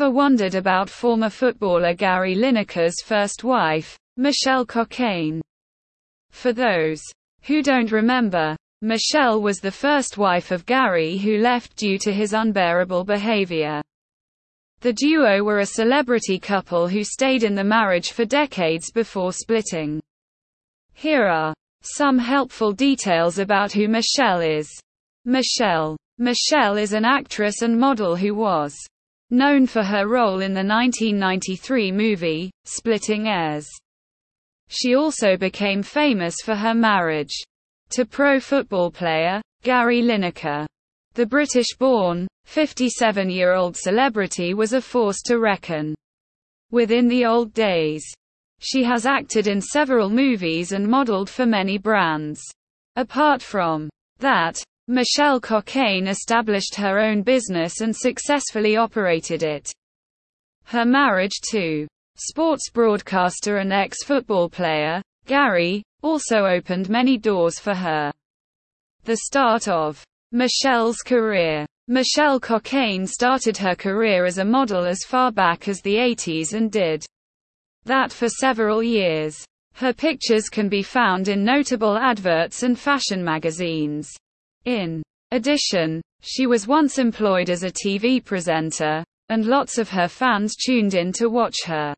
ever wondered about former footballer Gary Lineker's first wife, Michelle Cockayne? For those who don't remember, Michelle was the first wife of Gary who left due to his unbearable behavior. The duo were a celebrity couple who stayed in the marriage for decades before splitting. Here are some helpful details about who Michelle is. Michelle. Michelle is an actress and model who was known for her role in the 1993 movie, Splitting Heirs. She also became famous for her marriage to pro football player, Gary Lineker. The British-born, 57-year-old celebrity was a force to reckon Within the old days. She has acted in several movies and modeled for many brands. Apart from that, Michelle Cockayne established her own business and successfully operated it. Her marriage to sports broadcaster and ex-football player, Gary, also opened many doors for her. The start of Michelle's career. Michelle Cockayne started her career as a model as far back as the 80s and did that for several years. Her pictures can be found in notable adverts and fashion magazines. In addition, she was once employed as a TV presenter, and lots of her fans tuned in to watch her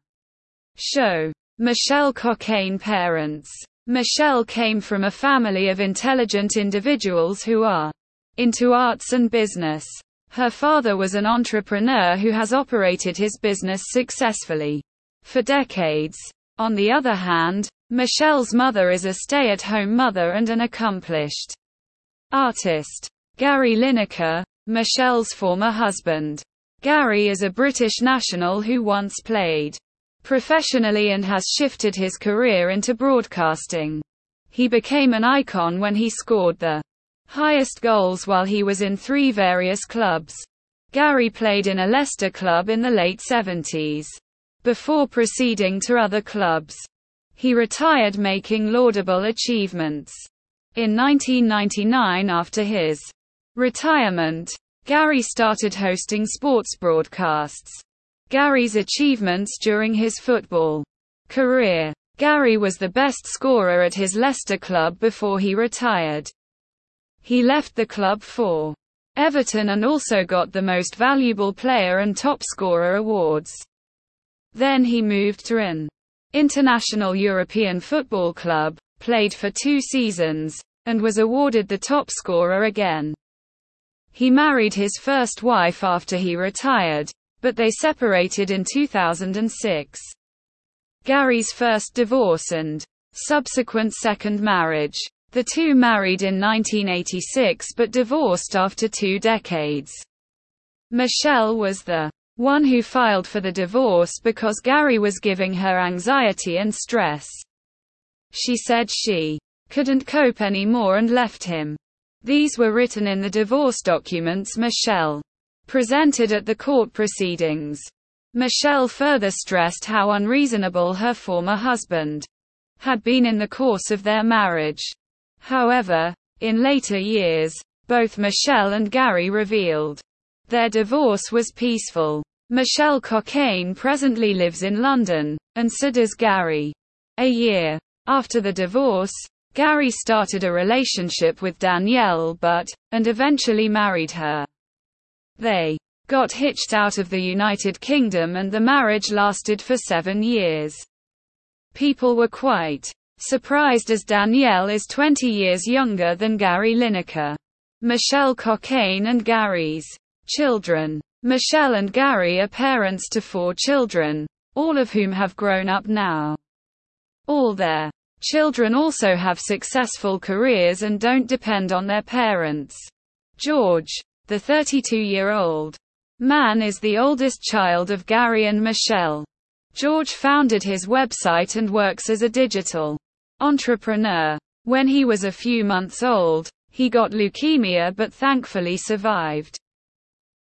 show. Michelle Cockayne Parents Michelle came from a family of intelligent individuals who are into arts and business. Her father was an entrepreneur who has operated his business successfully for decades. On the other hand, Michelle's mother is a stay-at-home mother and an accomplished artist. Gary Lineker, Michelle's former husband. Gary is a British national who once played professionally and has shifted his career into broadcasting. He became an icon when he scored the highest goals while he was in three various clubs. Gary played in a Leicester club in the late 70s before proceeding to other clubs. He retired making laudable achievements. In 1999 after his retirement, Gary started hosting sports broadcasts. Gary's achievements during his football career. Gary was the best scorer at his Leicester club before he retired. He left the club for Everton and also got the most valuable player and top scorer awards. Then he moved to an international European football club, played for two seasons, and was awarded the top scorer again. He married his first wife after he retired, but they separated in 2006. Gary's first divorce and subsequent second marriage. The two married in 1986 but divorced after two decades. Michelle was the one who filed for the divorce because Gary was giving her anxiety and stress. She said she couldn't cope anymore and left him. These were written in the divorce documents Michelle presented at the court proceedings. Michelle further stressed how unreasonable her former husband had been in the course of their marriage. However, in later years, both Michelle and Gary revealed their divorce was peaceful. Michelle Cockayne presently lives in London, and so does Gary. A year after the divorce, Gary started a relationship with Danielle Bux, and eventually married her. They got hitched out of the United Kingdom and the marriage lasted for seven years. People were quite surprised as Danielle is 20 years younger than Gary Lineker. Michelle Cockayne and Gary's children Michelle and Gary are parents to four children, all of whom have grown up now. All their children also have successful careers and don't depend on their parents. George, the 32-year-old man is the oldest child of Gary and Michelle. George founded his website and works as a digital entrepreneur. When he was a few months old, he got leukemia but thankfully survived.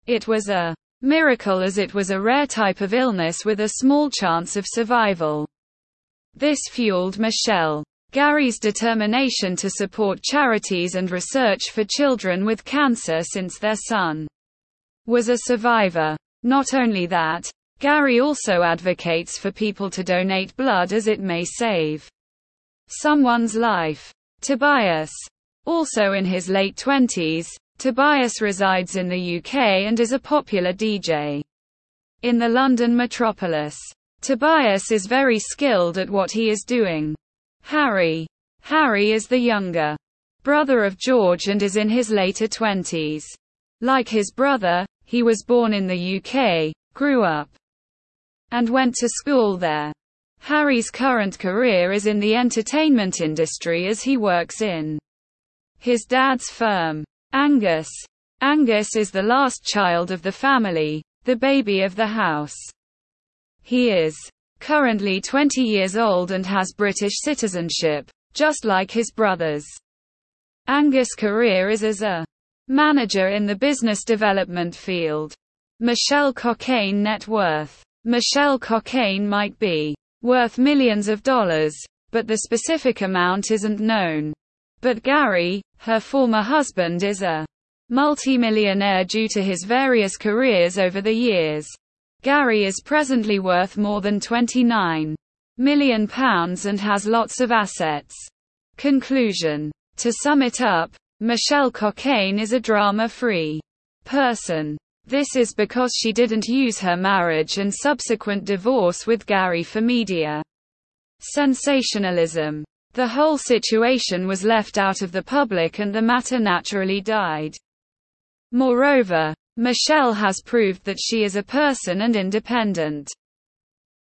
It was a miracle as it was a rare type of illness with a small chance of survival. This fueled Michelle Gary's determination to support charities and research for children with cancer since their son was a survivor. Not only that, Gary also advocates for people to donate blood as it may save someone's life. Tobias. Also in his late 20s, Tobias resides in the UK and is a popular DJ in the London metropolis. Tobias is very skilled at what he is doing. Harry. Harry is the younger brother of George and is in his later 20s. Like his brother, he was born in the UK, grew up, and went to school there. Harry's current career is in the entertainment industry as he works in his dad's firm. Angus. Angus is the last child of the family, the baby of the house. He is currently 20 years old and has British citizenship, just like his brothers. Angus' career is as a manager in the business development field. Michelle Cockayne net worth. Michelle Cockayne might be worth millions of dollars, but the specific amount isn't known. But Gary, her former husband is a multimillionaire due to his various careers over the years. Gary is presently worth more than 29 million pounds and has lots of assets. Conclusion. To sum it up, Michelle Cockayne is a drama-free person. This is because she didn't use her marriage and subsequent divorce with Gary for media sensationalism. The whole situation was left out of the public and the matter naturally died. Moreover, Michelle has proved that she is a person and independent.